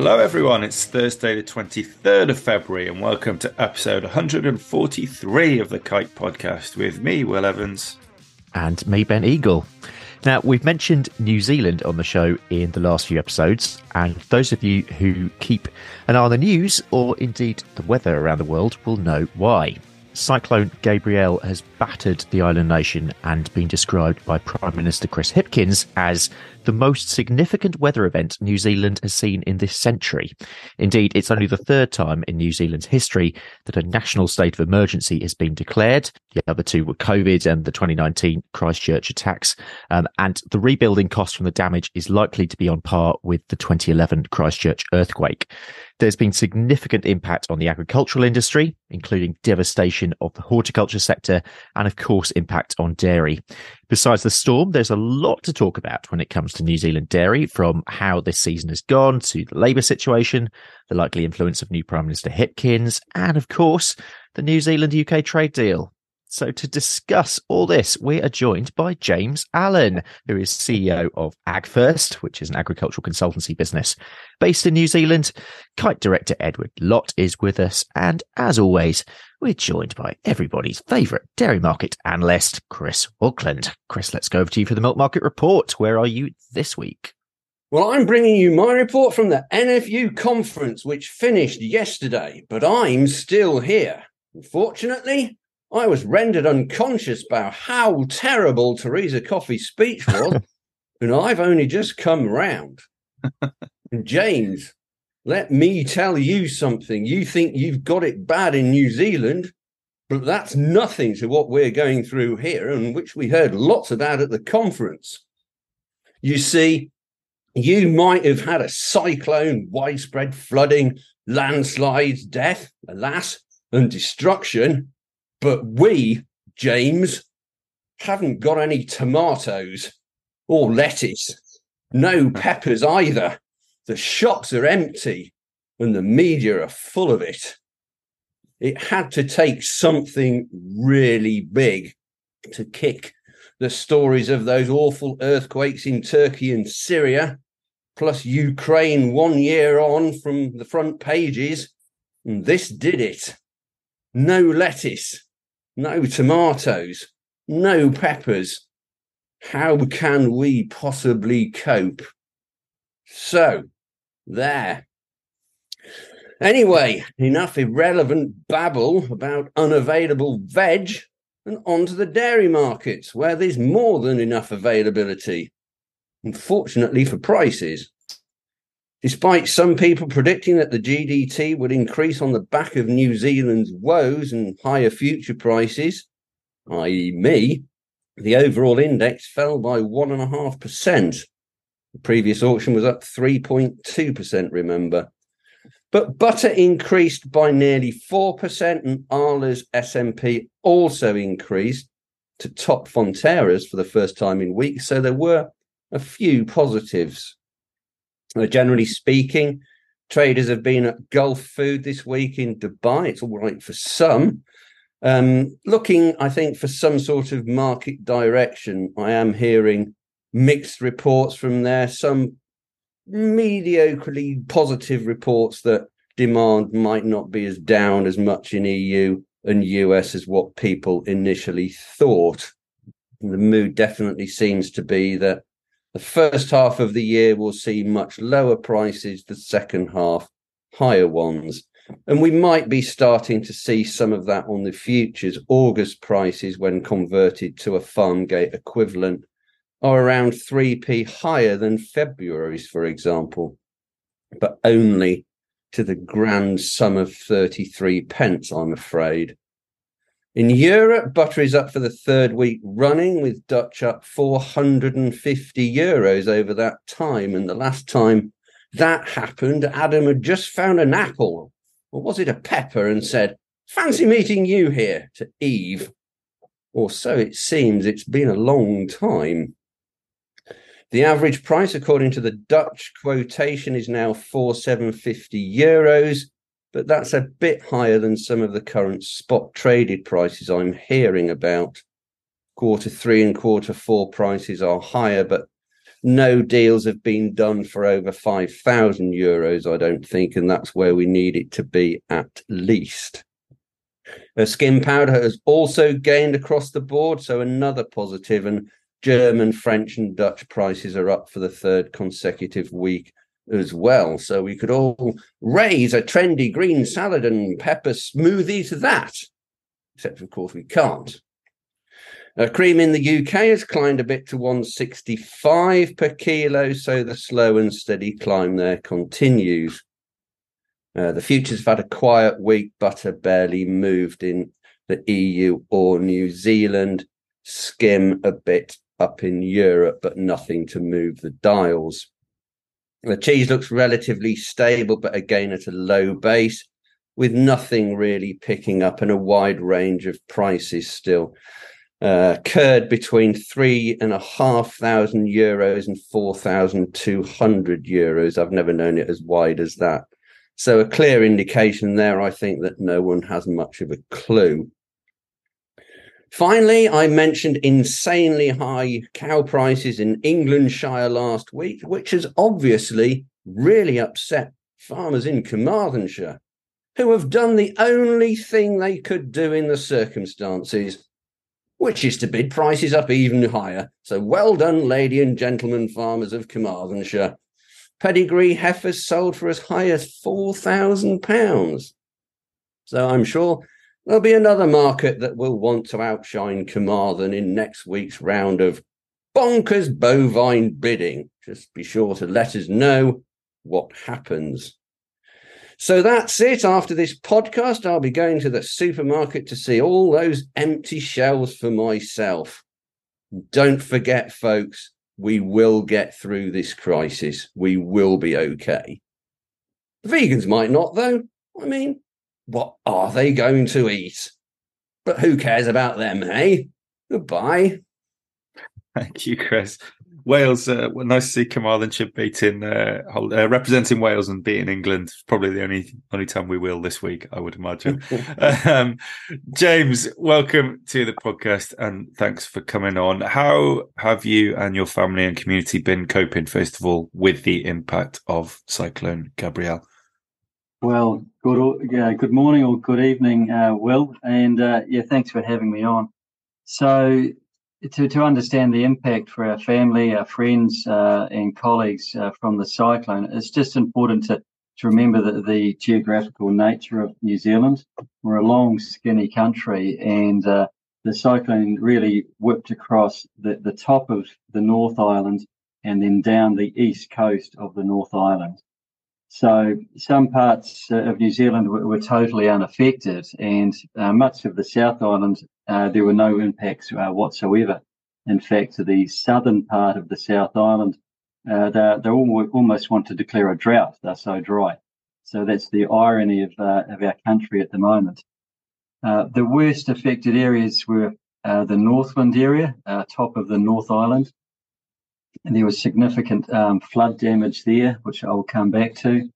Hello, everyone. It's Thursday, the 23rd of February, and welcome to episode 143 of the Kite Podcast with me, Will Evans. And me, Ben Eagle. Now, we've mentioned New Zealand on the show in the last few episodes, and those of you who keep an eye on the news or indeed the weather around the world will know why. Cyclone Gabrielle has battered the island nation and been described by Prime Minister Chris Hipkins as the most significant weather event New Zealand has seen in this century. Indeed, it's only the third time in New Zealand's history that a national state of emergency has been declared. The other two were COVID and the 2019 Christchurch attacks. Um, and the rebuilding cost from the damage is likely to be on par with the 2011 Christchurch earthquake. There's been significant impact on the agricultural industry, including devastation of the horticulture sector and, of course, impact on dairy. Besides the storm, there's a lot to talk about when it comes to New Zealand dairy, from how this season has gone to the labour situation, the likely influence of new Prime Minister Hipkins, and, of course, the New Zealand UK trade deal. So, to discuss all this, we are joined by James Allen, who is CEO of AgFirst, which is an agricultural consultancy business based in New Zealand. Kite director Edward Lott is with us. And as always, we're joined by everybody's favourite dairy market analyst, Chris Walkland. Chris, let's go over to you for the Milk Market Report. Where are you this week? Well, I'm bringing you my report from the NFU conference, which finished yesterday, but I'm still here. Unfortunately, I was rendered unconscious by how terrible Theresa Coffey's speech was, and I've only just come round. and James, let me tell you something. You think you've got it bad in New Zealand, but that's nothing to what we're going through here, and which we heard lots about at the conference. You see, you might have had a cyclone, widespread flooding, landslides, death, alas, and destruction but we, James, haven't got any tomatoes or lettuce, no peppers either. The shops are empty and the media are full of it. It had to take something really big to kick the stories of those awful earthquakes in Turkey and Syria, plus Ukraine one year on from the front pages. And this did it. No lettuce, no tomatoes, no peppers. How can we possibly cope? So, there. Anyway, enough irrelevant babble about unavailable veg and onto the dairy markets where there's more than enough availability. Unfortunately for prices. Despite some people predicting that the GDT would increase on the back of New Zealand's woes and higher future prices, i.e., me, the overall index fell by 1.5%. The previous auction was up 3.2%, remember. But butter increased by nearly 4%, and Arla's SMP also increased to top Fonterra's for the first time in weeks. So there were a few positives. Generally speaking, traders have been at Gulfood this week in Dubai. It's all right for some. Um, looking, I think, for some sort of market direction, I am hearing mixed reports from there. Some mediocrely positive reports that demand might not be as down as much in EU and US as what people initially thought. The mood definitely seems to be that the first half of the year will see much lower prices, the second half, higher ones. And we might be starting to see some of that on the futures. August prices, when converted to a farm gate equivalent, are around 3p higher than February's, for example, but only to the grand sum of 33 pence, I'm afraid. In Europe, butter is up for the third week running, with Dutch up 450 euros over that time. And the last time that happened, Adam had just found an apple, or was it a pepper, and said, Fancy meeting you here to Eve. Or so it seems. It's been a long time. The average price, according to the Dutch quotation, is now 4,750 euros but that's a bit higher than some of the current spot traded prices I'm hearing about. Quarter three and quarter four prices are higher, but no deals have been done for over 5,000 euros, I don't think, and that's where we need it to be at least. Uh, skim powder has also gained across the board, so another positive, and German, French, and Dutch prices are up for the third consecutive week as well. So we could all raise a trendy green salad and pepper smoothie to that, except of course we can't. Uh, cream in the UK has climbed a bit to 165 per kilo, so the slow and steady climb there continues. Uh, the futures have had a quiet week. Butter barely moved in the EU or New Zealand. Skim a bit up in Europe, but nothing to move the dials. The cheese looks relatively stable, but again at a low base, with nothing really picking up and a wide range of prices still uh, curd between three and a half thousand euros and four thousand two hundred euros. I've never known it as wide as that. So a clear indication there, I think, that no one has much of a clue. Finally, I mentioned insanely high cow prices in Englandshire last week, which has obviously really upset farmers in Carmarthenshire, who have done the only thing they could do in the circumstances which is to bid prices up even higher. So well done, lady and gentlemen farmers of Carmarthenshire. Pedigree heifers sold for as high as £4,000. So I'm sure there'll be another market that will want to outshine Carmarthen in next week's round of bonkers bovine bidding. Just be sure to let us know what happens. So that's it. After this podcast, I'll be going to the supermarket to see all those empty shelves for myself. Don't forget, folks, we will get through this crisis. We will be okay. The vegans might not, though. I mean, what are they going to eat? But who cares about them, eh? Goodbye. Thank you, Chris. Wales, uh, well, nice to see Carmarthenshire beating, uh, uh, representing Wales and beating England. Probably the only only time we will this week, I would imagine. um, James, welcome to the podcast and thanks for coming on. How have you and your family and community been coping, first of all, with the impact of Cyclone Gabrielle? Well, good, yeah, good morning or good evening, uh, Will, and uh, yeah, thanks for having me on. So to, to understand the impact for our family, our friends, uh, and colleagues uh, from the cyclone, it's just important to, to remember the, the geographical nature of New Zealand. We're a long, skinny country, and uh, the cyclone really whipped across the, the top of the North Island and then down the east coast of the North Island. So some parts uh, of New Zealand were, were totally unaffected, and uh, much of the South Island uh, there were no impacts uh, whatsoever. In fact, the southern part of the South Island, uh, they they almost want to declare a drought. They're so dry. So that's the irony of uh, of our country at the moment. the worst affected areas were the Northland area, top of the North Island, and there was significant um, flood damage there, which I'll come back to.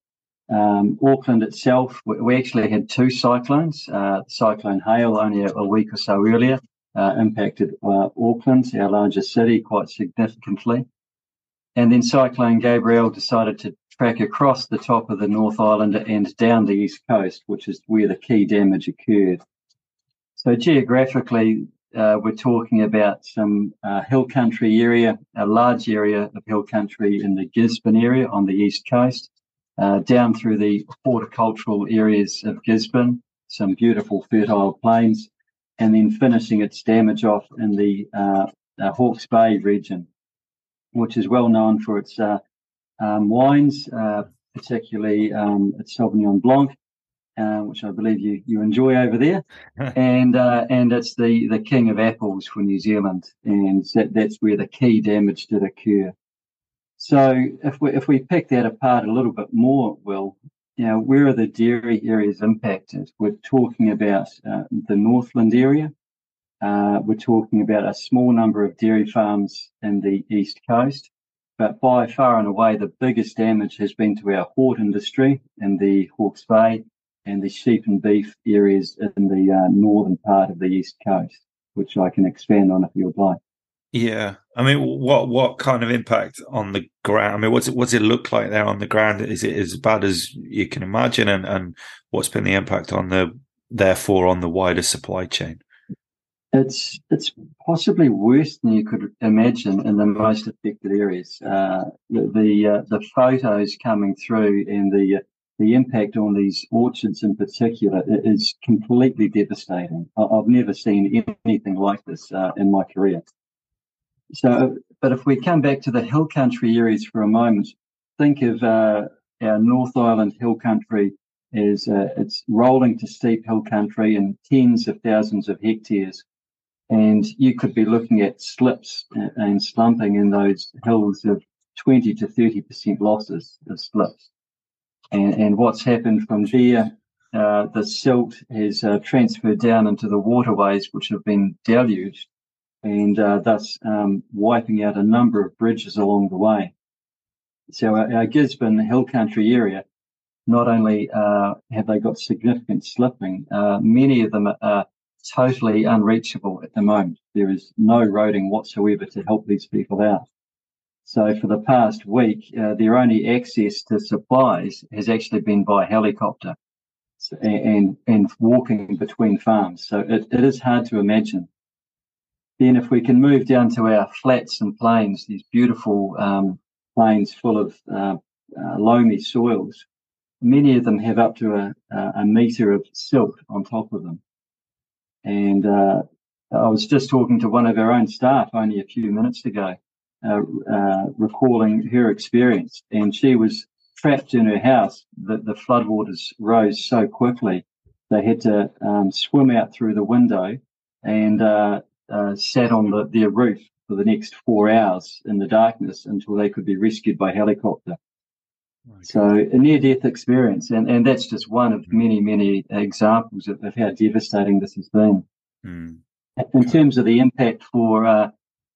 Um, Auckland itself, we, we, actually had two cyclones. Uh, Cyclone Hale, only a, a, week or so earlier, uh, impacted uh, Auckland, our largest city, quite significantly. And then Cyclone Gabrielle decided to track across the top of the North Island and down the east coast, which is where the key damage occurred. So geographically, uh, we're talking about some uh, hill country area, a large area of hill country in the Gisborne area on the east coast, uh, down through the horticultural areas of Gisborne, some beautiful fertile plains, and then finishing its damage off in the uh, uh, Hawke's Bay region, which is well known for its uh, um, wines, particularly um, its Sauvignon Blanc uh, which I believe you, you enjoy over there, and uh, and it's the, the king of apples for New Zealand, and that, that's where the key damage did occur. So if we if we pick that apart a little bit more, Will, you know, where are the dairy areas impacted? We're talking about uh, the Northland area. Uh, we're talking about a small number of dairy farms in the east coast, but by far and away the biggest damage has been to our hort industry in the Hawke's Bay and the sheep and beef areas in the uh, northern part of the east coast, which I can expand on if you would like. Yeah, I mean, what what kind of impact on the ground? I mean, what's it what's it look like there on the ground? Is it as bad as you can imagine? And and what's been the impact on the therefore on the wider supply chain? It's it's possibly worse than you could imagine in the most affected areas. Uh, the the, uh, the, photos coming through and the the impact on these orchards in particular is completely devastating. I've never seen anything like this uh, in my career. So, but if we come back to the hill country areas for a moment, think of uh, our North Island hill country as uh, it's rolling to steep hill country in tens of thousands of hectares and you could be looking at slips and slumping in those hills of 20 to 30% losses of slips. And, and what's happened from there, uh, the silt has uh, transferred down into the waterways, which have been deluged, and uh, thus um, wiping out a number of bridges along the way. So our, our Gisborne Hill Country area, not only uh, have they got significant slipping, uh, many of them are totally unreachable at the moment. There is no roading whatsoever to help these people out. So for the past week, uh, their only access to supplies has actually been by helicopter and, and walking between farms. So it, it is hard to imagine. Then if we can move down to our flats and plains, these beautiful um, plains full of uh, uh, loamy soils, many of them have up to a, a metre of silt on top of them. And uh, I was just talking to one of our own staff only a few minutes ago, recalling her experience. And she was trapped in her house. The, the floodwaters rose so quickly, they had to um, swim out through the window and uh, uh, sat on the, their roof for the next four hours in the darkness until they could be rescued by helicopter. So a near death experience, and, and that's just one of many, many examples of, of how devastating this has been. Mm. In terms of the impact for uh,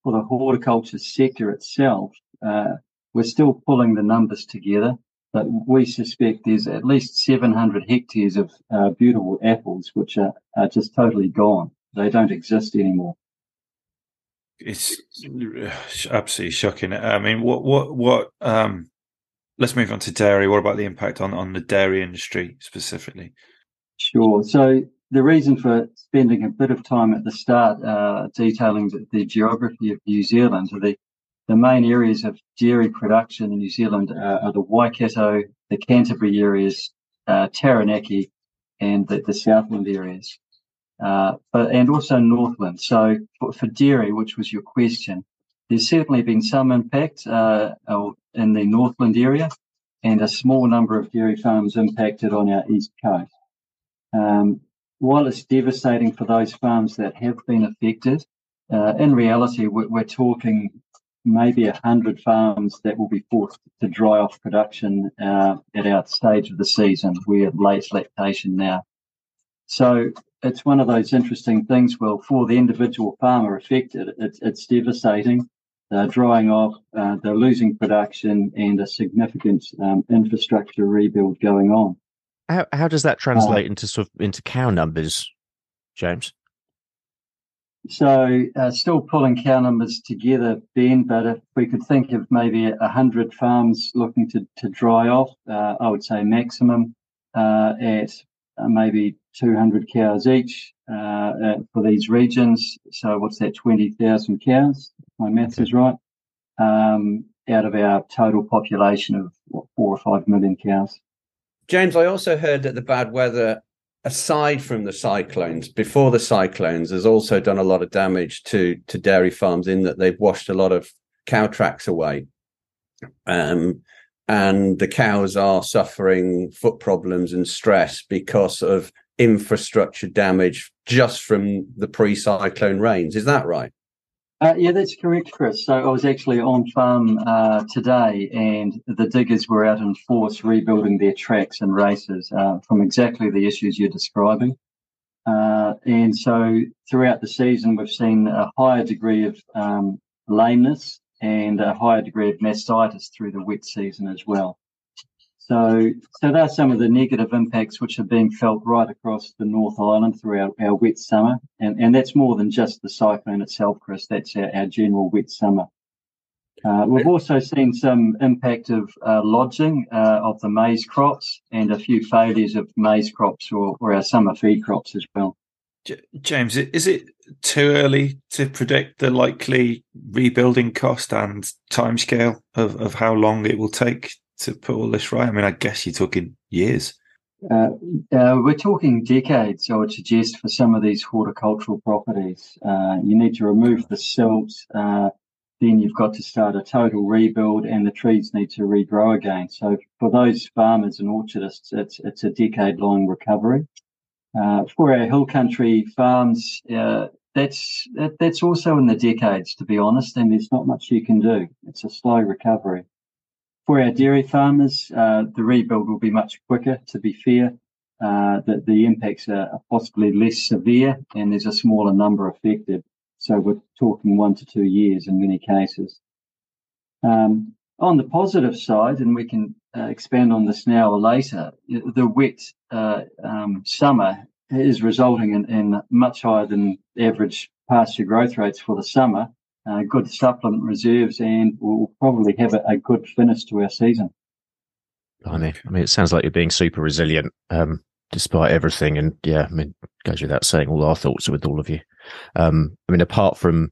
for the horticulture sector itself, uh, we're still pulling the numbers together, but we suspect there's at least 700 hectares of uh, beautiful apples which are, are just totally gone. They don't exist anymore. It's absolutely shocking. I mean, what what what um let's move on to dairy. What about the impact on, on the dairy industry specifically? Sure. So the reason for spending a bit of time at the start uh, detailing the, the, geography of New Zealand, the the main areas of dairy production in New Zealand uh, are the Waikato, the Canterbury areas, uh, Taranaki, and the, the Southland areas, uh, but and also Northland. So for, for, dairy, which was your question, there's certainly been some impact uh, in the Northland area and a small number of dairy farms impacted on our east coast. Um, while it's devastating for those farms that have been affected, uh, in reality, we're, we're talking maybe 100 farms that will be forced to dry off production uh, at our stage of the season. We're late lactation now. So it's one of those interesting things. Well, for the individual farmer affected, it's, it's devastating they're drying off, uh, they're losing production, and a significant um, infrastructure rebuild going on. How how does that translate uh, into sort of into cow numbers, James? So, uh, still pulling cow numbers together, Ben. But if we could think of maybe a hundred farms looking to to dry off, uh, I would say maximum uh, at uh, maybe 200 cows each for these regions. So, what's that? 20,000 cows my maths is right, um, out of our total population of what, four or five million cows. James, I also heard that the bad weather, aside from the cyclones, before the cyclones, has also done a lot of damage to to dairy farms in that they've washed a lot of cow tracks away. Um, and the cows are suffering foot problems and stress because of infrastructure damage just from the pre-cyclone rains. Is that right? Uh, yeah, that's correct, Chris. So I was actually on farm uh, today, and the diggers were out in force rebuilding their tracks and races uh, from exactly the issues you're describing. Uh, and so throughout the season, we've seen a higher degree of um, lameness and a higher degree of mastitis through the wet season as well. So, so there are some of the negative impacts which are being felt right across the North Island throughout our, wet summer. And, and that's more than just the cyclone itself, Chris. That's our, our general wet summer. Uh, we've also seen some impact of uh, lodging uh, of the maize crops and a few failures of maize crops or, or our summer feed crops as well. James, is it too early to predict the likely rebuilding cost and timescale of, of how long it will take to put all this right? I mean, I guess you're talking years. Uh, uh, we're talking decades, I would suggest, for some of these horticultural properties. Uh, you need to remove the silt, uh, then you've got to start a total rebuild, and the trees need to regrow again. So, for those farmers and orchardists, it's, it's a decade long recovery. Uh, for our hill country farms, uh, that's that, that's also in the decades, to be honest, and there's not much you can do. It's a slow recovery. For our dairy farmers, uh, the rebuild will be much quicker. To be fair, uh, the, the impacts are possibly less severe, and there's a smaller number affected. So we're talking one to two years in many cases. Um, on the positive side, and we can uh, expand on this now or later, the wet uh, um, summer is resulting in, in, much higher than average pasture growth rates for the summer, uh, good supplement reserves, and we'll probably have a, a good finish to our season. I mean, I mean, it sounds like you're being super resilient um, despite everything. And yeah, I mean, goes without saying, all our thoughts are with all of you. Um, I mean, apart from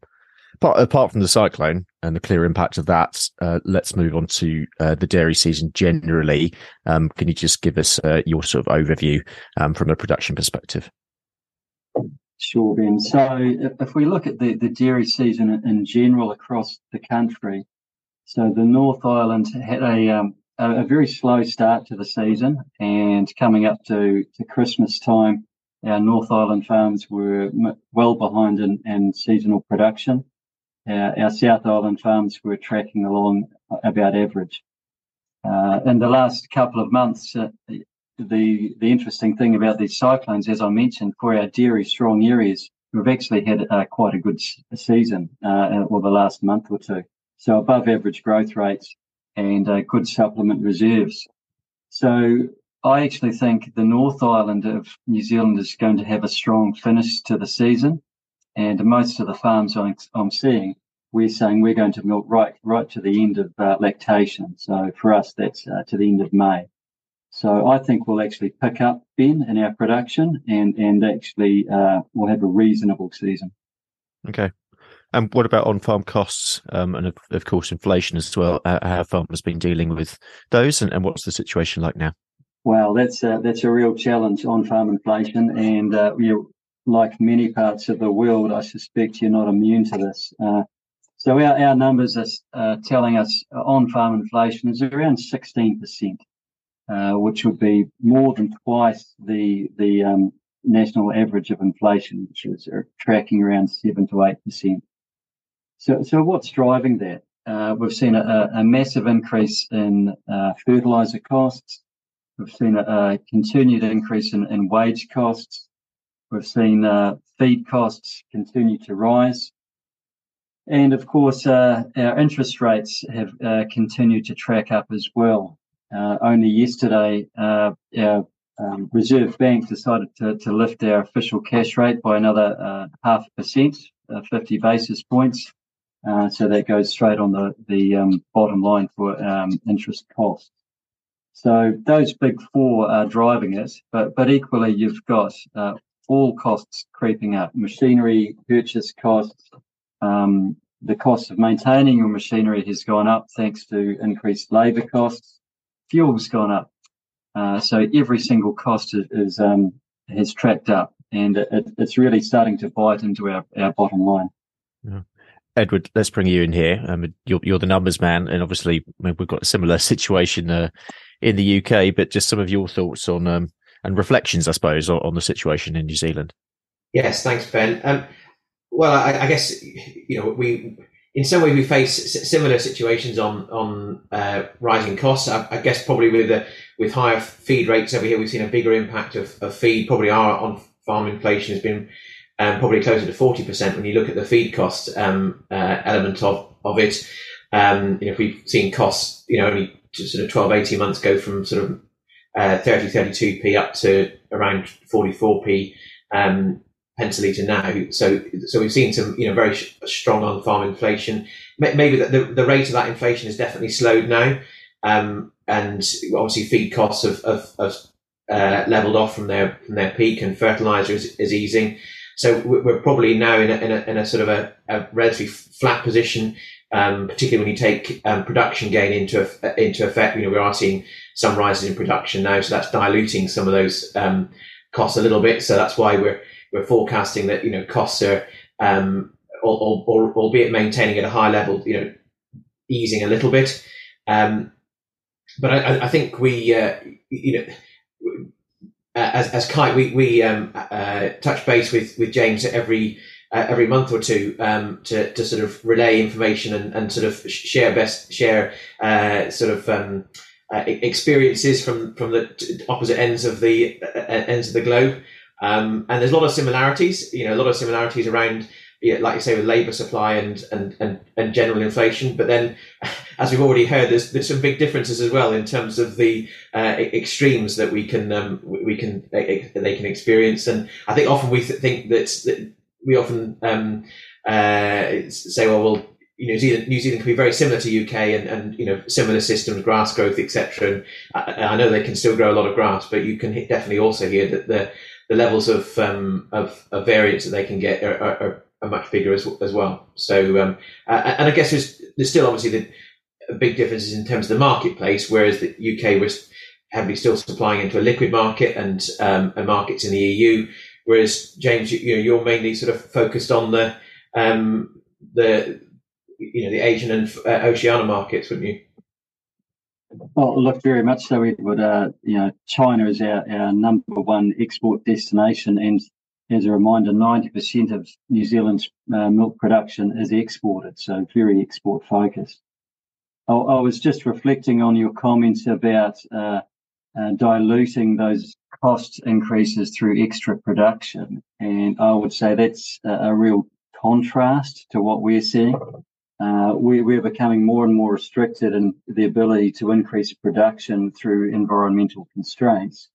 apart, apart from the cyclone and the clear impact of that, uh, let's move on to uh, the dairy season generally. Um, can you just give us uh, your sort of overview um, from a production perspective? Sure, Ben. So if we look at the, the dairy season in general across the country, so the North Island had a um, a, very slow start to the season, and coming up to, to Christmas time, our North Island farms were well behind in, in seasonal production. Uh, our South Island farms were tracking along about average. Uh, in the last couple of months, uh, the the interesting thing about these cyclones, as I mentioned, for our dairy strong areas, we've actually had uh, quite a good season, uh, or the last month or two. So above average growth rates and uh, good supplement reserves. So I actually think the North Island of New Zealand is going to have a strong finish to the season. And most of the farms I'm, I'm seeing, we're saying we're going to milk right right to the end of uh, lactation. So for us, that's uh, to the end of May. So I think we'll actually pick up Ben in our production, and and actually uh, we'll have a reasonable season. Okay. And what about on-farm costs um, and of, of, course inflation as well? How have farmers been dealing with those, and, and what's the situation like now? Well, that's a, that's a real challenge on-farm inflation, and uh, you like many parts of the world, I suspect you're not immune to this. Uh, so our, our numbers are uh, telling us on-farm inflation is around 16%, uh, which would be more than twice the the um, national average of inflation, which is uh, tracking around seven to eight percent. So, so what's driving that? Uh, we've seen a, a, massive increase in uh, fertilizer costs. We've seen a, a continued increase in, in, wage costs. We've seen uh, feed costs continue to rise. And of course, uh, our interest rates have continued to track up as well. Uh, only yesterday, our um, Reserve Bank decided to, to lift our official cash rate by another half percent, 50 basis points. Uh, so that goes straight on the, the um, bottom line for um, interest costs. So those big four are driving it, but, but equally you've got uh, all costs creeping up, machinery purchase costs, um, the cost of maintaining your machinery has gone up thanks to increased labour costs. Fuel's gone up. Uh, so every single cost is, is um, has tracked up and it, it's really starting to bite into our, our bottom line. Yeah. Edward, let's bring you in here. Um, you're, you're the numbers man, and obviously we've got a similar situation uh, in the UK. But just some of your thoughts on um, and reflections, I suppose, on, on, the situation in New Zealand. Yes, thanks, Ben. Um, well, I, I, guess you know we, in some way, we face similar situations on on uh, rising costs. I, I, guess probably with the, with higher feed rates over here, we've seen a bigger impact of, of feed. Probably our on farm inflation has been um, probably closer to 40% when you look at the feed cost um, uh, element of, of it. Um, you know, if we've seen costs, you know, only sort of 12, 18 months go from sort of uh, 30, 32p up to around 44p um, a now. So, so we've seen some, you know, very sh- strong on farm inflation. Maybe the, the, the, rate of that inflation has definitely slowed now. Um, and obviously feed costs have, have, have uh, leveled off from their, from their peak and fertilizer is, is easing. So we're probably now in a, in a, in a sort of a, a relatively flat position, um, particularly when you take um, production gain into into effect. You know, we are seeing some rises in production now, so that's diluting some of those um, costs a little bit. So that's why we're we're forecasting that you know costs are, um, or, or, albeit maintaining at a high level, you know, easing a little bit. Um, but I, I, think we, uh, you know uh, as, as Kite, we, we um, uh, touch base with, with James every uh, every month or two um, to, to sort of relay information and, and sort of share best share uh, sort of um, uh, experiences from from the opposite ends of the uh, ends of the globe. Um, and there's a lot of similarities, you know, a lot of similarities around you know, like you say, with labour supply and, and, and, and general inflation. But then, as we've already heard, there's, there's some big differences as well in terms of the uh, extremes that we can um, we can they can experience. And I think often we th- think that, that we often um, uh, say, well, well, you know, New Zealand, New Zealand can be very similar to UK and, and you know similar systems, grass growth, etc. And I, I, know they can still grow a lot of grass, but you can definitely also hear that the the levels of um, of, of variance that they can get are, are, are much bigger as, as well. So, um, and I guess there's, there's still obviously the big differences in terms of the marketplace, whereas the UK was heavily still supplying into a liquid market and, um, and markets in the EU. Whereas James, you, you know, you're mainly sort of focused on the, um, the, you know, the Asian and uh, Oceania markets, wouldn't you? Well, look, very much so, Edward. Uh, you know, China is our, our number one export destination, and as a reminder, 90% of New Zealand's uh, milk production is exported, so very export focused. I, I, was just reflecting on your comments about uh, uh, diluting those cost increases through extra production, and I would say that's a, a real contrast to what we're seeing. Uh, we, we're becoming more and more restricted in the ability to increase production through environmental constraints.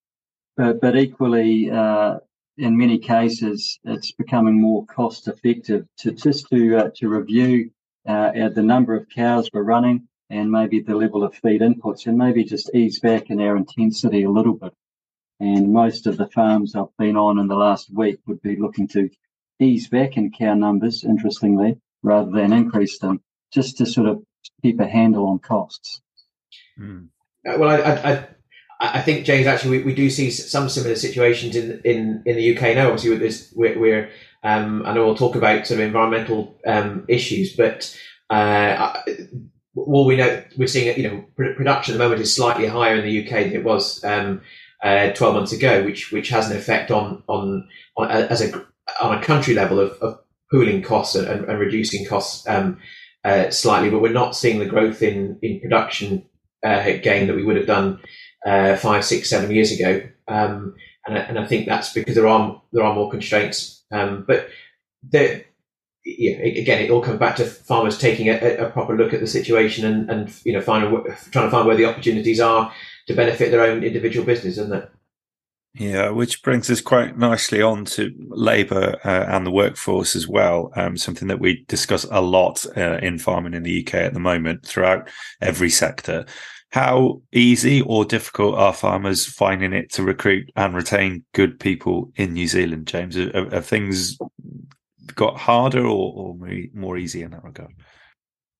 But, but equally, uh, in many cases, it's becoming more cost effective to just to uh, to review uh, the number of cows we're running and maybe the level of feed inputs and maybe just ease back in our intensity a little bit. And most of the farms I've been on in the last week would be looking to ease back in cow numbers, interestingly, rather than increase them, just to sort of keep a handle on costs. Mm. Well, I, I, I think James, actually, we, we do see some similar situations in in, in the UK now. Obviously, with this, we're, we're um, I know we'll talk about sort of environmental um, issues, but uh, well, we know we're seeing you know production at the moment is slightly higher in the UK than it was um, uh, 12 months ago, which which has an effect on on, on as a on a country level of, of pooling costs and, and reducing costs um, uh, slightly, but we're not seeing the growth in in production uh, gain that we would have done uh, five, six, seven years ago. Um, and, I, and I think that's because there are there are more constraints. Um, but the, yeah, again, it all comes back to farmers taking a, a proper look at the situation and, and you know trying to find where the opportunities are to benefit their own individual business, isn't it? Yeah, which brings us quite nicely on to labour uh, and the workforce as well. Um, something that we discuss a lot uh, in farming in the UK at the moment throughout every sector. How easy or difficult are farmers finding it to recruit and retain good people in New Zealand, James? Have, things got harder or, or, more easy in that regard?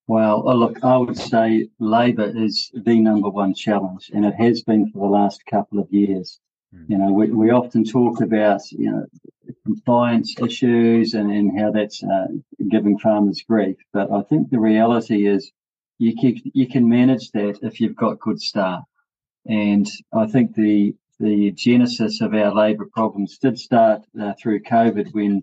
Well, uh, look, I would say labour is the number one challenge, and it has been for the last couple of years. You know, we, we often talk about you know compliance issues and, and how that's uh, giving farmers grief, but I think the reality is you can you can manage that if you've got good staff. And I think the the genesis of our labour problems did start uh, through COVID when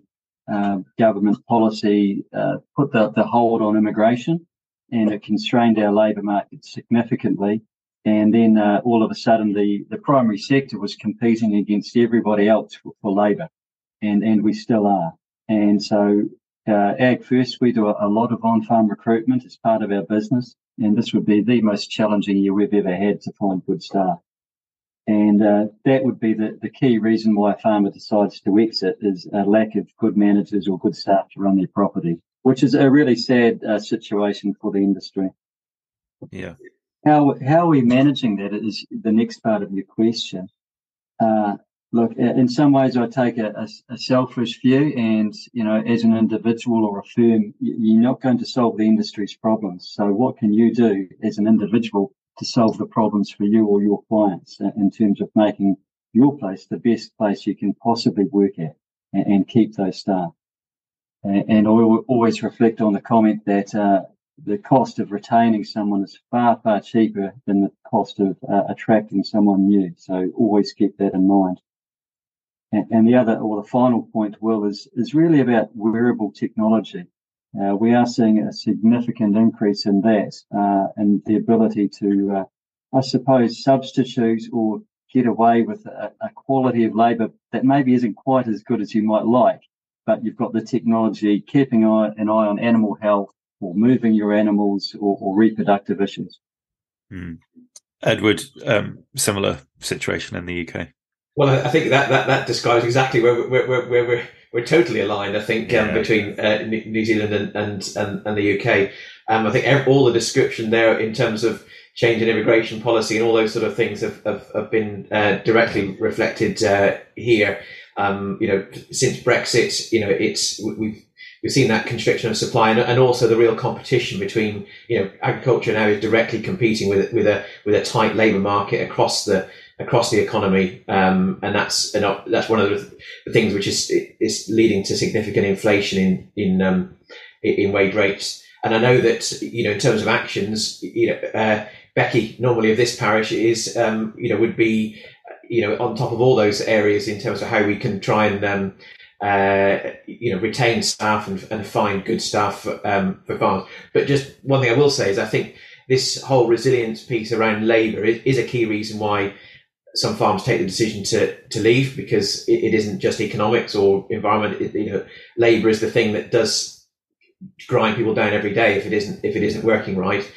uh, government policy uh, put the, the hold on immigration and it constrained our labour market significantly. And then uh, all of a sudden, the, the primary sector was competing against everybody else for, for labour, and, and we still are. And so uh, AgFirst, we do a, a lot of on farm recruitment as part of our business. And this would be the most challenging year we've ever had to find good staff. And uh, that would be the, the key reason why a farmer decides to exit is a lack of good managers or good staff to run their property, which is a really sad uh, situation for the industry. Yeah. How, how are we managing that is the next part of your question. Uh, look, in some ways, I take a, a, a, selfish view, and you know, as an individual or a firm, you're not going to solve the industry's problems. So, what can you do as an individual to solve the problems for you or your clients in terms of making your place the best place you can possibly work at and, and keep those staff? And, and I always reflect on the comment that uh, the cost of retaining someone is far, far cheaper than the cost of uh, attracting someone new. So always keep that in mind. And, and the other, or the final point, Will, is, is really about wearable technology. Uh, we are seeing a significant increase in that uh, and the ability to, uh, I suppose, substitute or get away with a, a quality of labour that maybe isn't quite as good as you might like, but you've got the technology keeping an eye on animal health or moving your animals or, or reproductive issues. Mm. Edward, um, similar situation in the UK. Well, I think that that, that describes exactly where we're, where, where we're we're totally aligned. I think um, between uh, New Zealand and and, and, and the UK. Um, I think all the description there in terms of change in immigration policy and all those sort of things have have, have been uh, directly reflected uh, here. Um, you know, since Brexit, you know, it's we've we've seen that constriction of supply and, and, also the real competition between you know agriculture now is directly competing with with a with a tight labour market across the across the economy, um, and that's and that's one of the things which is is leading to significant inflation in in um, in wage rates. And I know that you know in terms of actions, you know uh, Becky normally of this parish is um, you know would be you know on top of all those areas in terms of how we can try and um, uh, you know, retain staff and, and find good staff for, um, for farmers. But just one thing I will say is I think this whole resilience piece around labour is, is, a key reason why some farms take the decision to to leave because it, it isn't just economics or environment. It, you know, labour is the thing that does grind people down every day if it isn't if it isn't working right.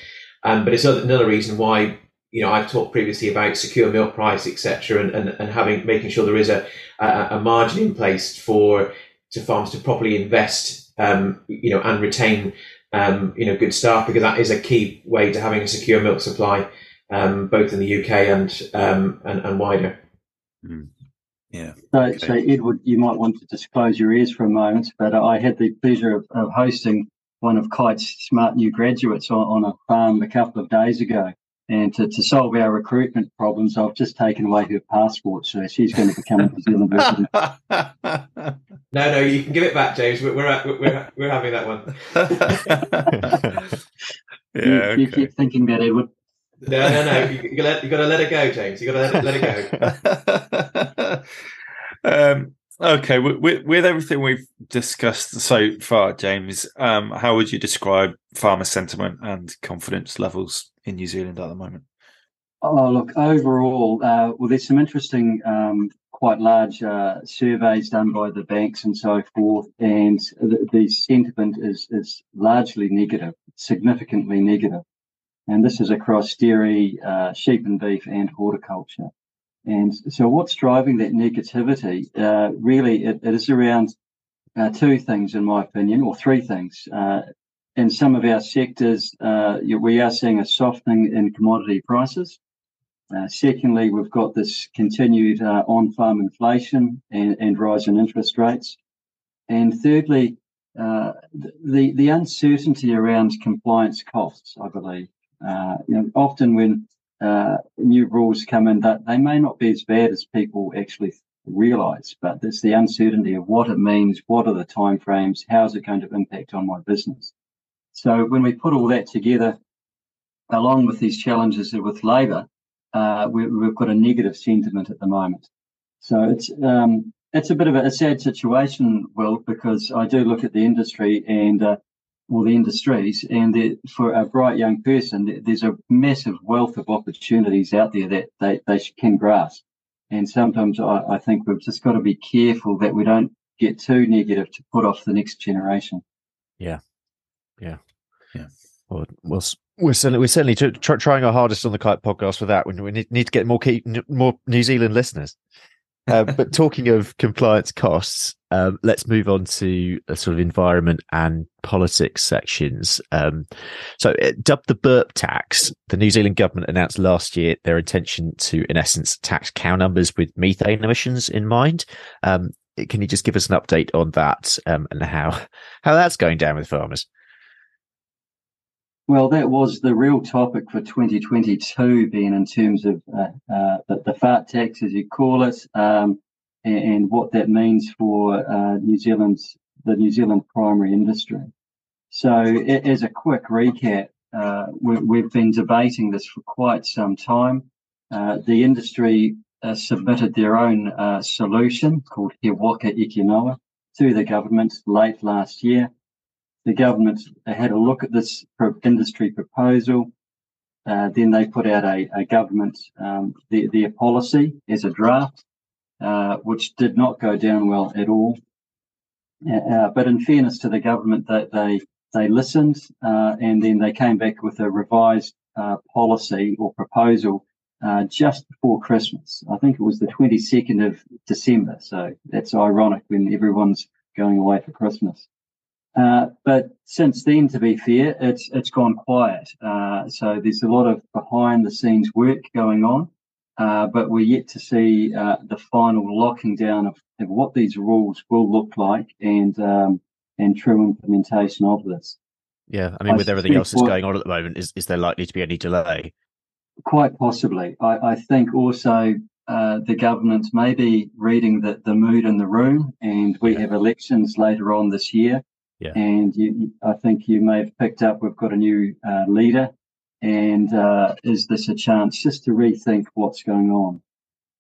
Um, but it's another reason why you know, I've talked previously about secure milk price, etc., and, and, and having making sure there is a, a, a margin in place for to farms to properly invest, um, you know, and retain, um, you know, good staff because that is a key way to having a secure milk supply, um, both in the UK and um, and, and wider. Mm. Yeah. So, okay. so, Edward, you might want to disclose your ears for a moment, but I had the pleasure of, of hosting one of Kite's smart new graduates on, on a farm a couple of days ago. And to, to solve our recruitment problems, I've just taken away her passport, so she's going to become a New Zealand resident. No, no, you can give it back, James. We're we're we're, we're having that one. yeah, you, okay. you, keep thinking that, Edward. No, no, no. You, you got to let it go, James. You got to let, let it go. um, okay, with, with everything we've discussed so far, James, um, how would you describe farmer sentiment and confidence levels in New Zealand at the moment? Oh, look, overall, uh, well, there's some interesting, um, quite large uh, surveys done by the banks and so forth, and the, the sentiment is, is largely negative, significantly negative. And this is across dairy, uh, sheep and beef, and horticulture. And so, what's driving that negativity? Uh, really, it, it is around uh, two things, in my opinion, or three things. In some of our sectors, uh, we are seeing a softening in commodity prices. Uh, secondly, we've got this continued uh, on-farm inflation and, rise in interest rates. And thirdly, the the uncertainty around compliance costs. I believe, you know, often when new rules come in, that they may not be as bad as people actually realise, but there's the uncertainty of what it means, what are the timeframes, how is it going to impact on my business. So when we put all that together, along with these challenges with labour, uh, we, have got a negative sentiment at the moment. So it's um, it's a bit of a, a, sad situation, Will, because I do look at the industry and uh, all the industries, and for a bright young person, there's a massive wealth of opportunities out there that they, they can grasp. And sometimes I, I think we've just got to be careful that we don't get too negative to put off the next generation. Yeah, yeah. Well, we'll we're certainly we're certainly tr- trying our hardest on the Kite podcast for that. We need, need to get more key, more New Zealand listeners. Uh, but talking of compliance costs, um, let's move on to a sort of environment and politics sections. Um, so, uh, dubbed the burp tax, the New Zealand government announced last year their intention to, in essence, tax cow numbers with methane emissions in mind. Um, can you just give us an update on that um, and how how that's going down with farmers? Well, that was the real topic for 2022, being in terms of uh, uh, the, fart tax, as you call it, um, and, and, what that means for uh, New Zealand's the New Zealand primary industry. So, as a quick recap, uh, we, have been debating this for quite some time. Uh, the industry uh, submitted their own solution called He Waka Eke Noa to the government late last year the government had a look at this industry proposal. Uh, then they put out a, a government um, their, their, policy as a draft, uh, which did not go down well at all. Uh, uh but in fairness to the government, that they, they listened uh, and then they came back with a revised uh, policy or proposal just before Christmas. I think it was the 22nd of December. So that's ironic when everyone's going away for Christmas. Uh, but since then, to be fair, it's it's gone quiet. Uh, so there's a lot of behind the scenes work going on, uh, but we're yet to see uh, the final locking down of, of, what these rules will look like and um, and true implementation of this. Yeah, I mean, I with everything else that's going on at the moment, is is there likely to be any delay? Quite possibly. I, I think also uh, the government may be reading the, the mood in the room, and we yeah. have elections later on this year. Yeah. And you, I think you may have picked up we've got a new uh, leader. And uh, is this a chance just to rethink what's going on?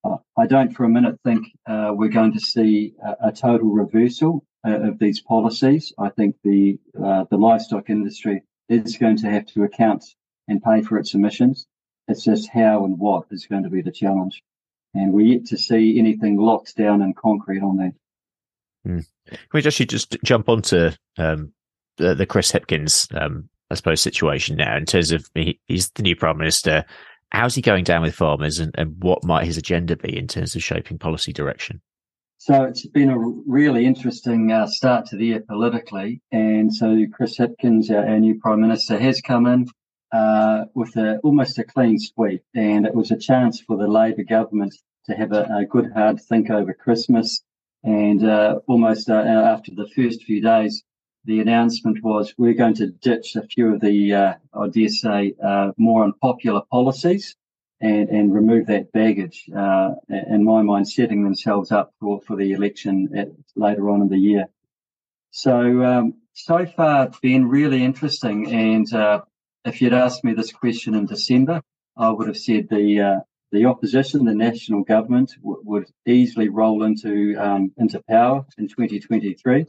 Uh, I don't for a minute think uh, we're going to see a, a total reversal uh, of these policies. I think the uh, the livestock industry is going to have to account and pay for its emissions. It's just how and what is going to be the challenge. And we're yet to see anything locked down in concrete on that. Mm. Can we actually just jump onto um, the, the, Chris Hipkins, um, I suppose, situation now in terms of he, he's the new prime minister. How's he going down with farmers, and, and what might his agenda be in terms of shaping policy direction? So it's been a really interesting uh, start to the year politically, and so Chris Hipkins, our, our new prime minister, has come in uh, with a, almost a clean sweep, and it was a chance for the Labor government to have a, a good hard think over Christmas and uh, almost uh, after the first few days, the announcement was we're going to ditch a few of the, uh, I dare say, uh, more unpopular policies and, and remove that baggage. Uh, in my mind, setting themselves up for, for the election at, later on in the year. So, um, so far, it's been really interesting. And uh, if you'd asked me this question in December, I would have said the the opposition, the national government, w- would easily roll into um, into power in 2023.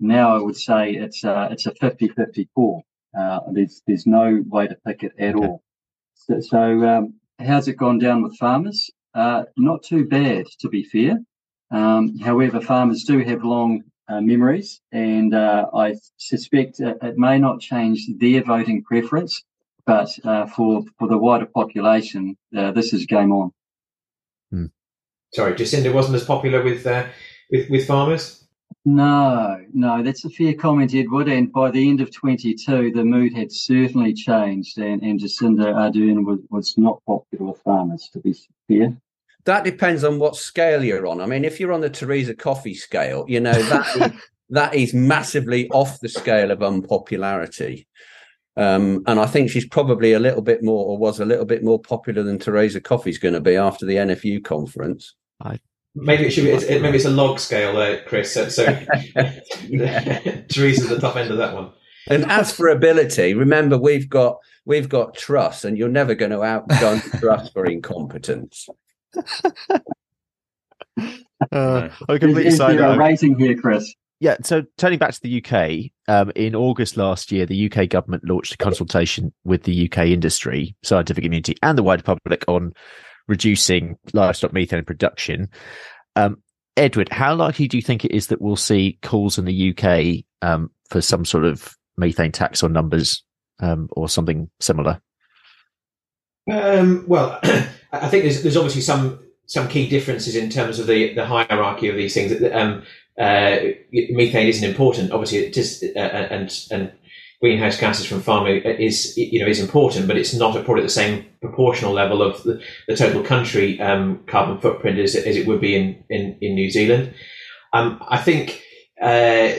Now I would say it's uh, it's a 50-50 call. Uh, there's there's no way to pick it at all. So, so um, how's it gone down with farmers? Uh, not too bad, to be fair. Um, however, farmers do have long uh, memories, and uh, I suspect it, it may not change their voting preference but uh, for for the wider population, uh, this is game on. Hmm. Sorry, Jacinda wasn't as popular with uh, with with farmers. No, no, that's a fair comment, Edward. And by the end of 22, the mood had certainly changed, and, and Jacinda Ardern was, was not popular with farmers, to be fair. That depends on what scale you're on. I mean, if you're on the Thérèse Coffey scale, you know that is, that is massively off the scale of unpopularity. Um, and I think she's probably a little bit more, or was a little bit more popular than Thérèse Coffey's going to be after the NFU conference. I maybe it should be. It's, it, maybe it's a log scale there, Chris. So, so Thérèse's the top end of that one. And as for ability, remember we've got we've got Truss, and you're never going to outgun Truss for incompetence. Uh, I completely is, is there a rating here, Chris? Yeah, so turning back to the UK, um, in August last year, the UK government launched a consultation with the UK industry, scientific community, and the wider public on reducing livestock methane production. Um, Edward, how likely do you think it is that we'll see calls in the UK um, for some sort of methane tax on numbers um, or something similar? Um, well, I think there's, there's obviously some some key differences in terms of the, the hierarchy of these things. Um, uh, methane isn't important, obviously, it is, uh, and and greenhouse gases from farming is you know is important, but it's not at probably the same proportional level of the, the total country um, carbon footprint as, as it would be in in, in New Zealand. Um, I think. Uh,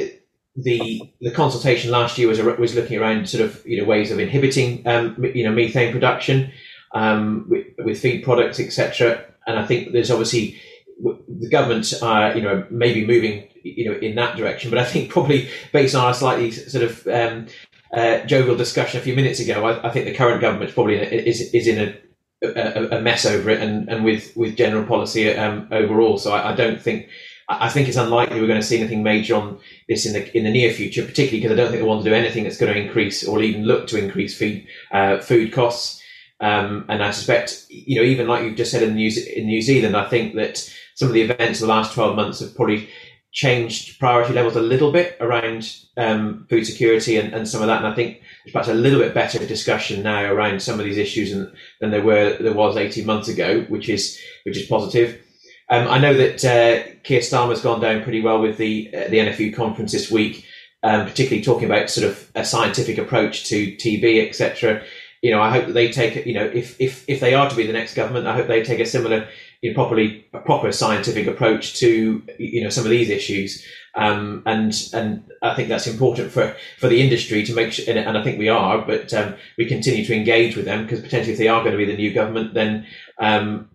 the the consultation last year was was looking around sort of you know ways of inhibiting um, you know methane production um, with, with, feed products etc. And I think there's obviously the government are you know maybe moving you know in that direction, but I think probably based on our slightly sort of um, uh, jovial discussion a few minutes ago, I, I think the current government probably is is in a a, a, mess over it and, and with, with general policy um, overall. So I, I, don't think I think it's unlikely we're going to see anything major on this in the in the near future, particularly because I don't think they want to do anything that's going to increase or even look to increase feed uh, food costs. Um, and I suspect, you know, even like you've just said in New, in New Zealand, I think that some of the events of the last 12 months have probably changed priority levels a little bit around um, food security and, and some of that. And I think there's perhaps a little bit better discussion now around some of these issues than, than there were there was 18 months ago, which is which is positive. Um, I know that uh, Keir Starmer's gone down pretty well with the uh, the NFU conference this week, um, particularly talking about sort of a scientific approach to TB, etc. You know, I hope that they take, you know, if if if they are to be the next government, I hope they take a similar, you know, properly a proper scientific approach to you know some of these issues. Um, and and I think that's important for, for the industry to make sure, and I think we are, but um, we continue to engage with them because potentially if they are going to be the new government, then um,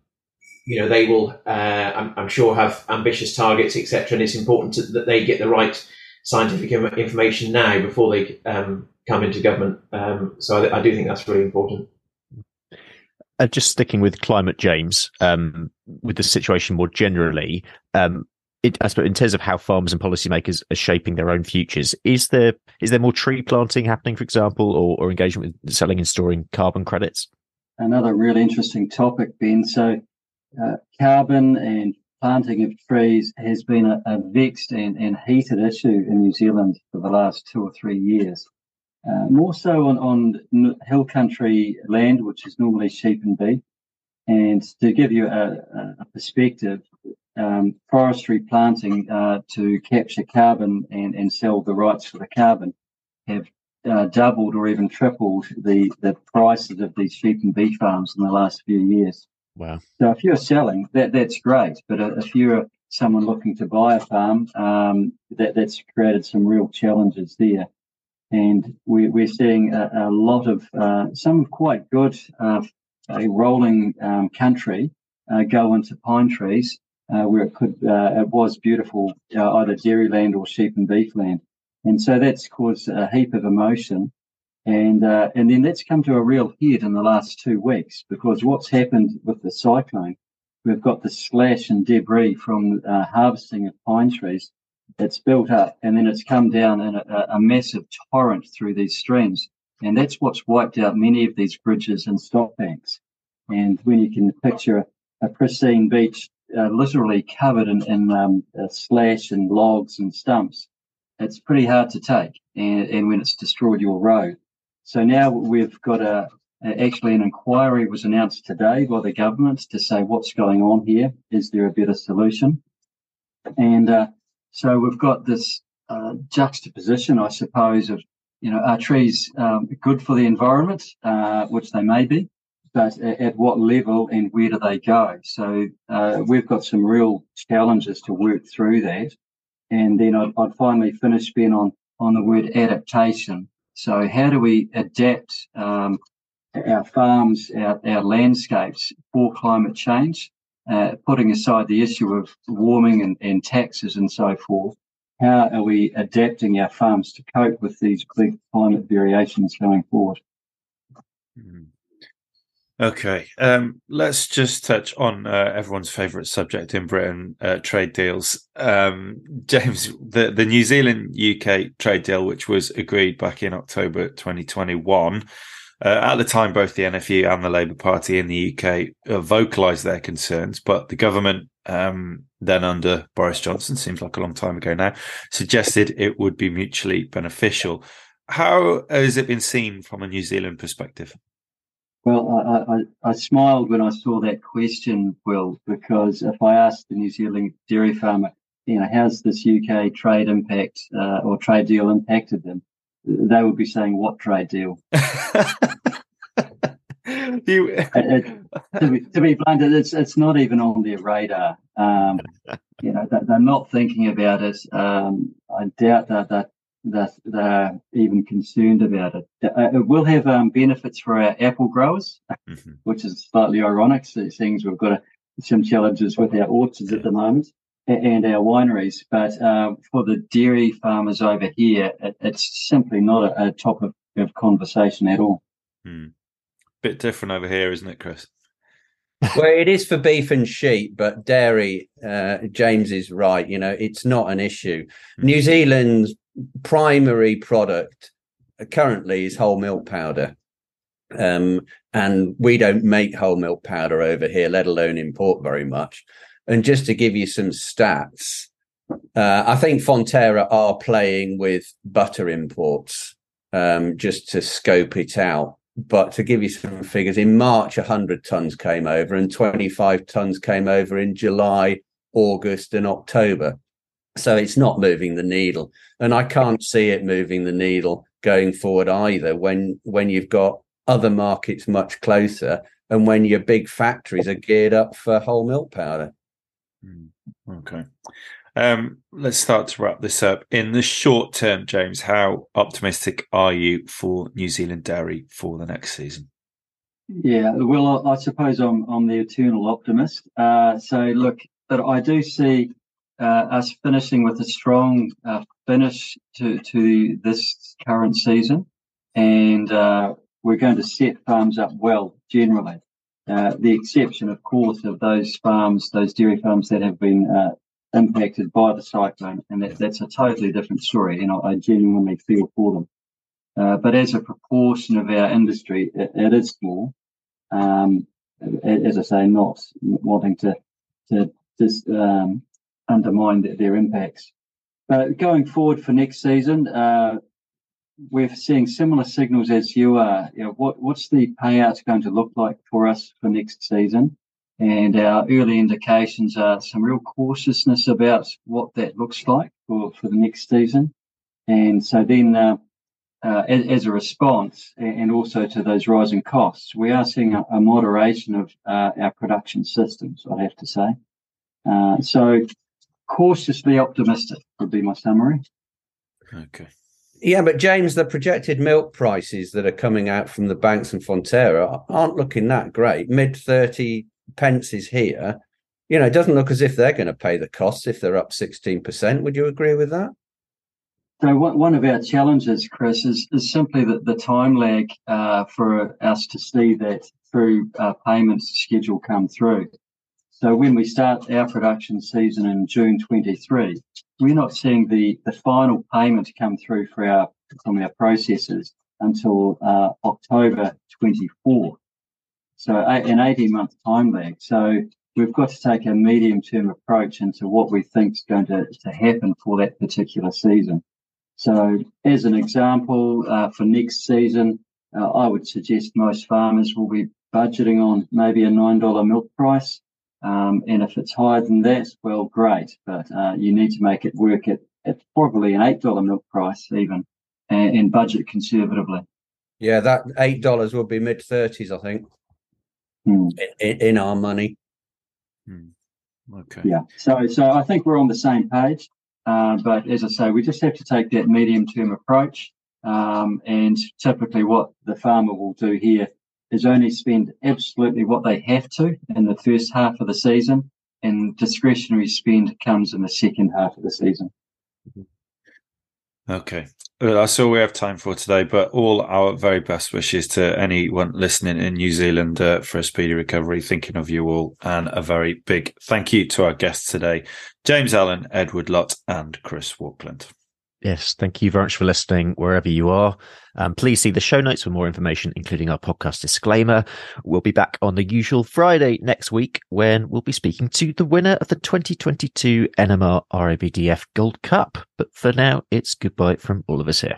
you know they will uh, I'm, I'm, sure have ambitious targets etc and it's important to, that they get the right scientific information now before they um, come into government um, so I, I, do think that's really important uh, just sticking with climate james um, with the situation more generally um, it, I suppose in terms of how farmers and policymakers are shaping their own futures, is there is there more tree planting happening, for example, or, or engagement with selling and storing carbon credits? Another really interesting topic, Ben. So uh, carbon and planting of trees has been a, a vexed and, and, heated issue in New Zealand for the last two or three years. Uh, more so on, on hill country land, which is normally sheep and beef. And to give you a, a perspective, um, forestry planting uh, to capture carbon and, and sell the rights for the carbon have uh, doubled or even tripled the, the prices of these sheep and beef farms in the last few years. Wow. So if you're selling, that that's great. But if you're someone looking to buy a farm, um, that that's created some real challenges there. And we, we're seeing a, a lot of uh, some quite good uh, rolling um, country uh, go into pine trees uh, where it could uh, it was beautiful uh, either dairy land or sheep and beef land. And so that's caused a heap of emotion and and then that's come to a real head in the last two weeks because what's happened with the cyclone, we've got the slash and debris from harvesting of pine trees that's built up, and then it's come down in a, a, massive torrent through these streams, and that's what's wiped out many of these bridges and stock banks. And when you can picture a pristine beach uh, literally covered in, in um, slash and logs and stumps, it's pretty hard to take. And, and when it's destroyed your road. So now we've got a, actually an inquiry was announced today by the government to say what's going on here. Is there a better solution? And uh, so we've got this uh, juxtaposition, I suppose, of you know are trees um, good for the environment, uh, which they may be, but at, at, what level and where do they go? So uh, we've got some real challenges to work through that. And then I'd, I'd finally finish Ben on on the word adaptation. So, how do we adapt um, our farms, our, our, landscapes for climate change? Uh, putting aside the issue of warming and, and, taxes and so forth, how are we adapting our farms to cope with these big climate variations going forward? Mm-hmm. Okay, um, let's just touch on uh, everyone's favourite subject in Britain: uh, trade deals. Um, James, the the New Zealand UK trade deal, which was agreed back in October 2021, Uh, at the time, both the NFU and the Labour Party in the UK uh, vocalised their concerns, but the government, um, then under Boris Johnson, seems like a long time ago now, suggested it would be mutually beneficial. How has it been seen from a New Zealand perspective? Well, I, I, I, smiled when I saw that question, Will, because if I asked the New Zealand dairy farmer, you know, how's this UK trade impact uh, or trade deal impacted them? They would be saying, what trade deal? you... it, it, to, be, to, be, blunt, it's it's not even on their radar. Um, you know, they're not thinking about it. Um, I doubt that, that that they're even concerned about it. Uh, it will have um, benefits for our apple growers, mm-hmm. which is slightly ironic, seeing we've got a, some challenges with our orchards yeah. at the moment and our wineries. But uh, for the dairy farmers over here, it, it's simply not a, a topic of conversation at all. Mm. Bit different over here, isn't it, Chris? well, it is for beef and sheep, but dairy, uh, James is right. You know, it's not an issue. Mm. New Zealand's primary product currently is whole milk powder. Um, and we don't make whole milk powder over here, let alone import very much. And just to give you some stats, uh, I think Fonterra are playing with butter imports um, just to scope it out. But to give you some figures, in March, 100 tons came over, and 25 tons came over in July, August, and October. So it's not moving the needle, and I can't see it moving the needle going forward either. When when you've got other markets much closer, and when your big factories are geared up for whole milk powder. Hmm. Okay. Um, let's start to wrap this up. In the short term, James, how optimistic are you for New Zealand dairy for the next season? Yeah, well, I suppose I'm, I'm the eternal optimist. Uh, so, look, but I do see uh, us finishing with a strong uh, finish to, to this current season. And uh, we're going to set farms up well generally. Uh, the exception, of course, of those farms, those dairy farms that have been uh, impacted by the cyclone, and that, that's a totally different story. And I, I genuinely feel for them. Uh, but as a proportion of our industry, it, it is small. Um, as I say, not wanting to to just um, undermine their, their impacts. But going forward for next season, uh, we're seeing similar signals as you are. You know, what, what's the payouts going to look like for us for next season? And our early indications are some real cautiousness about what that looks like for, for the next season. And so then, uh, uh, as, as, a response, and also to those rising costs, we are seeing a, a moderation of uh, our production systems, I have to say. Uh, so cautiously optimistic would be my summary. Okay. Yeah, but James, the projected milk prices that are coming out from the banks and Fonterra aren't looking that great. Mid 30 pence is here. You know, it doesn't look as if they're going to pay the costs if they're up 16%. Would you agree with that? So one of our challenges, Chris, is, is simply that the time lag uh, for us to see that through uh, payments schedule come through. So when we start our production season in June 23, we're not seeing the, the final payment come through for our from our processors until uh, October 24. So an 18 month time lag. So we've got to take a medium term approach into what we think is going to, to happen for that particular season. So as an example, uh, for next season, uh, I would suggest most farmers will be budgeting on maybe a $9 milk price um, and if it's higher than that, well, great. But uh, you need to make it work at, at probably an $8 milk price, even, and, and budget conservatively. Yeah, that $8 will be mid 30s, I think, hmm. in, in, our money. Hmm. Okay. Yeah. So, so I think we're on the same page. Uh, but as I say, we just have to take that medium term approach. Um, and typically, what the farmer will do here is only spend absolutely what they have to in the first half of the season, and discretionary spend comes in the second half of the season. Okay. Well, that's all we have time for today, but all our very best wishes to anyone listening in New Zealand uh, for a speedy recovery. Thinking of you all, and a very big thank you to our guests today, James Allen, Edward Lott, and Chris Walkland. Yes, thank you very much for listening wherever you are. Um, please see the show notes for more information, including our podcast disclaimer. We'll be back on the usual Friday next week when we'll be speaking to the winner of the 2022 NMR RABDF Gold Cup. But for now, it's goodbye from all of us here.